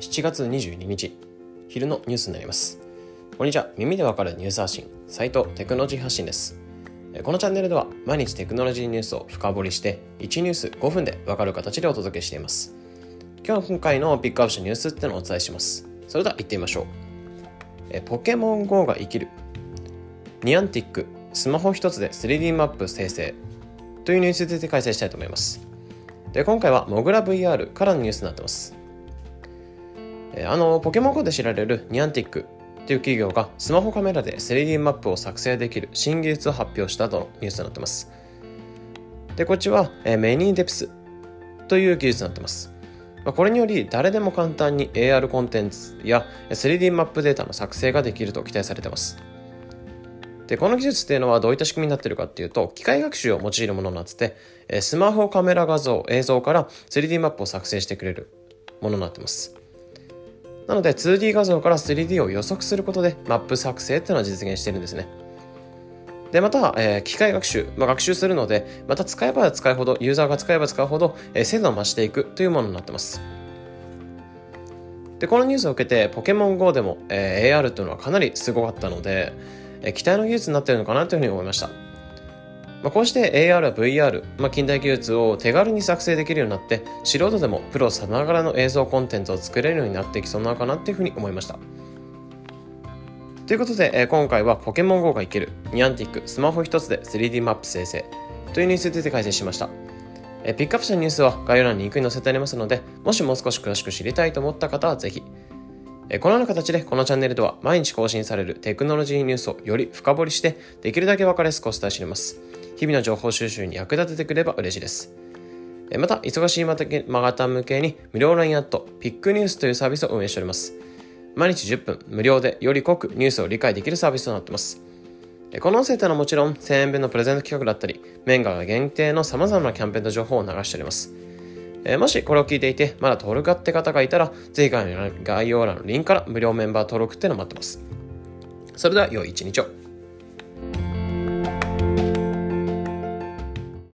7月22日昼のニュースになります。こんにちは。耳でわかるニュース発信サイトテクノロジー発信です。このチャンネルでは毎日テクノロジーニュースを深掘りして1ニュース5分でわかる形でお届けしています。今日今回のピックアップしたニュースってのをお伝えします。それでは行ってみましょう。ポケモン GO が生きる。ニアンティックスマホ一つで 3D マップ生成。というニュースについて解説したいと思います。で今回はモグラ VR からのニュースになってます。あのポケモン GO で知られるニアンティックという企業がスマホカメラで 3D マップを作成できる新技術を発表したとのニュースになってます。でこっちはメニーデプスという技術になってます。これにより誰でも簡単に AR コンテンツや 3D マップデータの作成ができると期待されてます。で、この技術っていうのはどういった仕組みになってるかっていうと、機械学習を用いるものになってて、スマホカメラ画像、映像から 3D マップを作成してくれるものになってます。なので 2D 画像から 3D を予測することでマップ作成っていうのは実現してるんですね。で、また、えー、機械学習、まあ、学習するので、また使えば使うほど、ユーザーが使えば使うほど、えー、精度を増していくというものになってます。で、このニュースを受けて、ポケモン GO でも、えー、AR というのはかなりすごかったので、え期待の技術になっているのかなというふうに思いました。まあ、こうして AR や VR、まあ、近代技術を手軽に作成できるようになって素人でもプロさながらの映像コンテンツを作れるようになってきそうなのかなっていうふうに思いました。ということで、え今回はポケモン GO がいけるニャンティックスマホ一つで 3D マップ生成というニュースについて解説しました。えピックアップしたニュースは概要欄にリンクに載せてありますので、もしもう少し詳しく知りたいと思った方はぜひこのような形でこのチャンネルでは毎日更新されるテクノロジーニュースをより深掘りしてできるだけ分かりやすくお伝えしています。日々の情報収集に役立ててくれば嬉しいです。また、忙しいマガタ向けに無料 LINE アットピックニュースというサービスを運営しております。毎日10分無料でより濃くニュースを理解できるサービスとなっています。この音声というのはもちろん1000円分のプレゼント企画だったり、メンガー限定の様々なキャンペーンの情報を流しております。もしこれを聞いていて、まだ登録って方がいたら、ぜひ概要欄のリンクから無料メンバー登録っていうのを待ってます。それでは良い一日を。